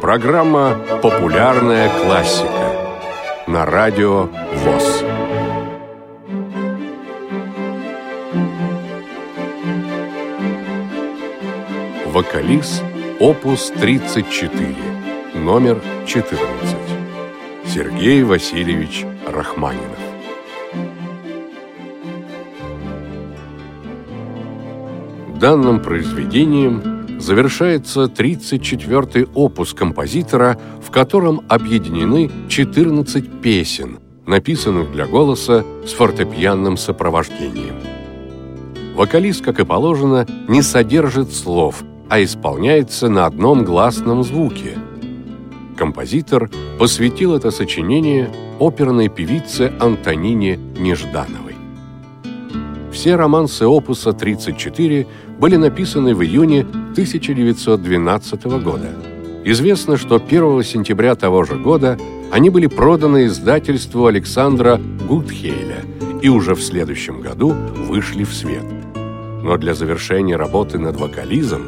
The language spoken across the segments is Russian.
Программа «Популярная классика» на радио ВОЗ. Вокалист Опус 34, номер 14. Сергей Васильевич Рахманинов. Данным произведением завершается 34-й опус композитора, в котором объединены 14 песен, написанных для голоса с фортепианным сопровождением. Вокалист, как и положено, не содержит слов, а исполняется на одном гласном звуке. Композитор посвятил это сочинение оперной певице Антонине Неждановой. Все романсы опуса 34 были написаны в июне 1912 года. Известно, что 1 сентября того же года они были проданы издательству Александра Гудхейля и уже в следующем году вышли в свет. Но для завершения работы над вокализом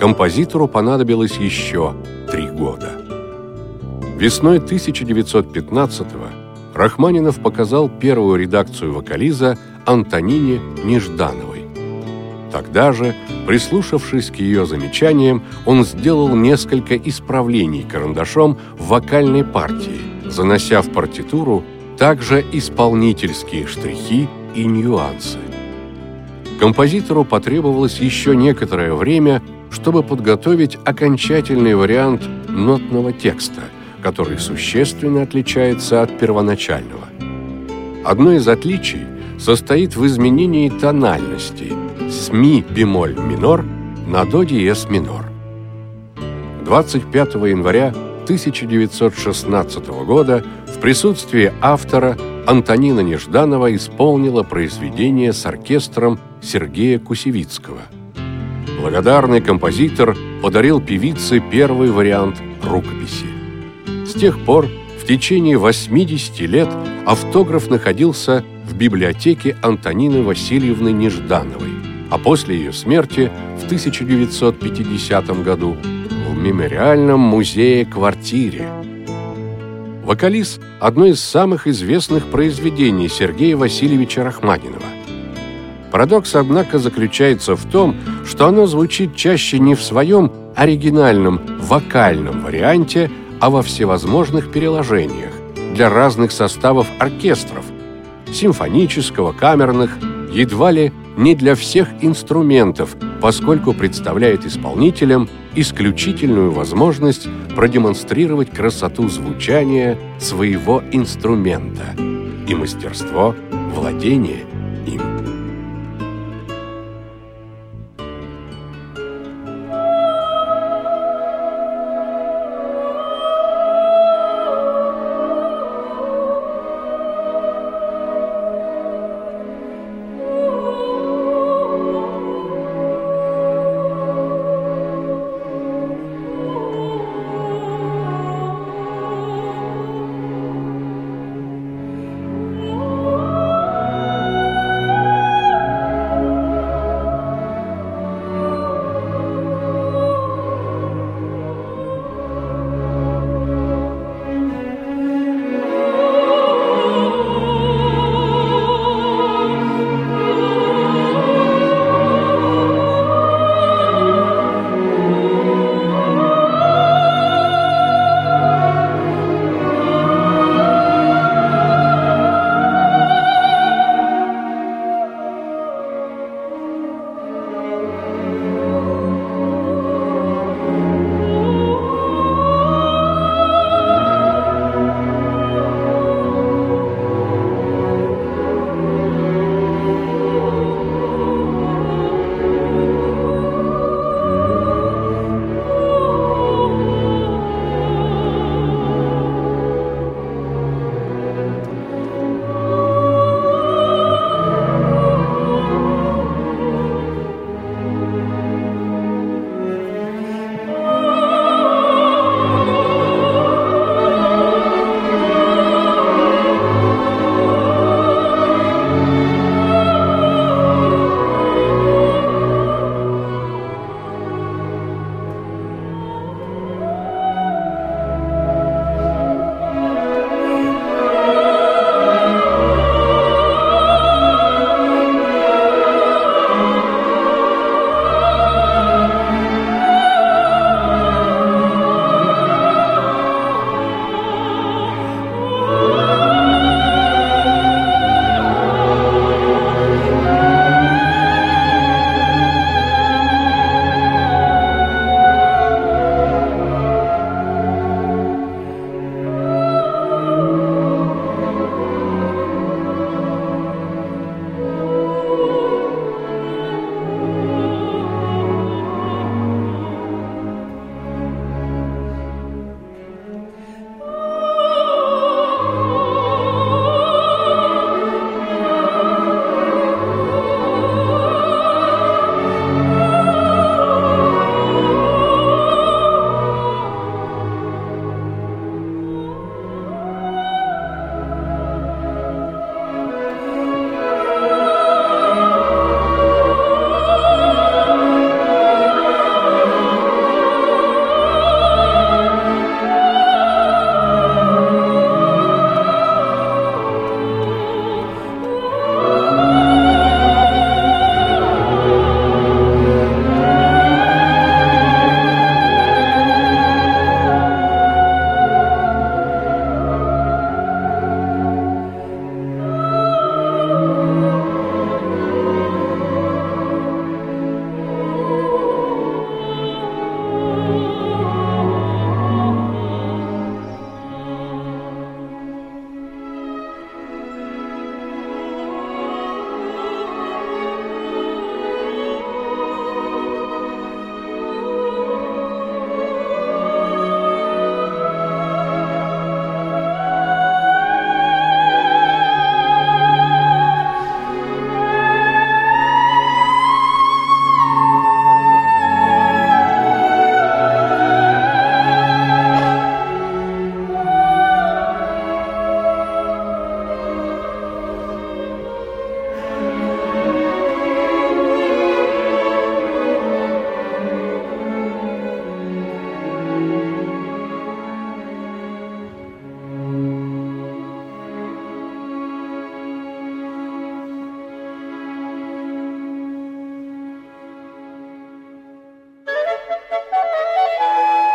композитору понадобилось еще три года. Весной 1915-го Рахманинов показал первую редакцию вокализа Антонине Неждановой. Тогда же, прислушавшись к ее замечаниям, он сделал несколько исправлений карандашом в вокальной партии, занося в партитуру также исполнительские штрихи и нюансы. Композитору потребовалось еще некоторое время, чтобы подготовить окончательный вариант нотного текста, который существенно отличается от первоначального. Одно из отличий состоит в изменении тональности – с ми бемоль минор на до диез минор. 25 января 1916 года в присутствии автора Антонина Нежданова исполнила произведение с оркестром Сергея Кусевицкого. Благодарный композитор подарил певице первый вариант рукописи. С тех пор в течение 80 лет автограф находился в библиотеке Антонины Васильевны Неждановой а после ее смерти в 1950 году в мемориальном музее-квартире. Вокалист – одно из самых известных произведений Сергея Васильевича Рахманинова. Парадокс, однако, заключается в том, что оно звучит чаще не в своем оригинальном вокальном варианте, а во всевозможных переложениях для разных составов оркестров – симфонического, камерных, едва ли не для всех инструментов, поскольку представляет исполнителям исключительную возможность продемонстрировать красоту звучания своего инструмента и мастерство владения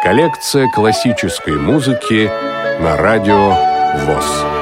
Коллекция классической музыки на радио ВОЗ.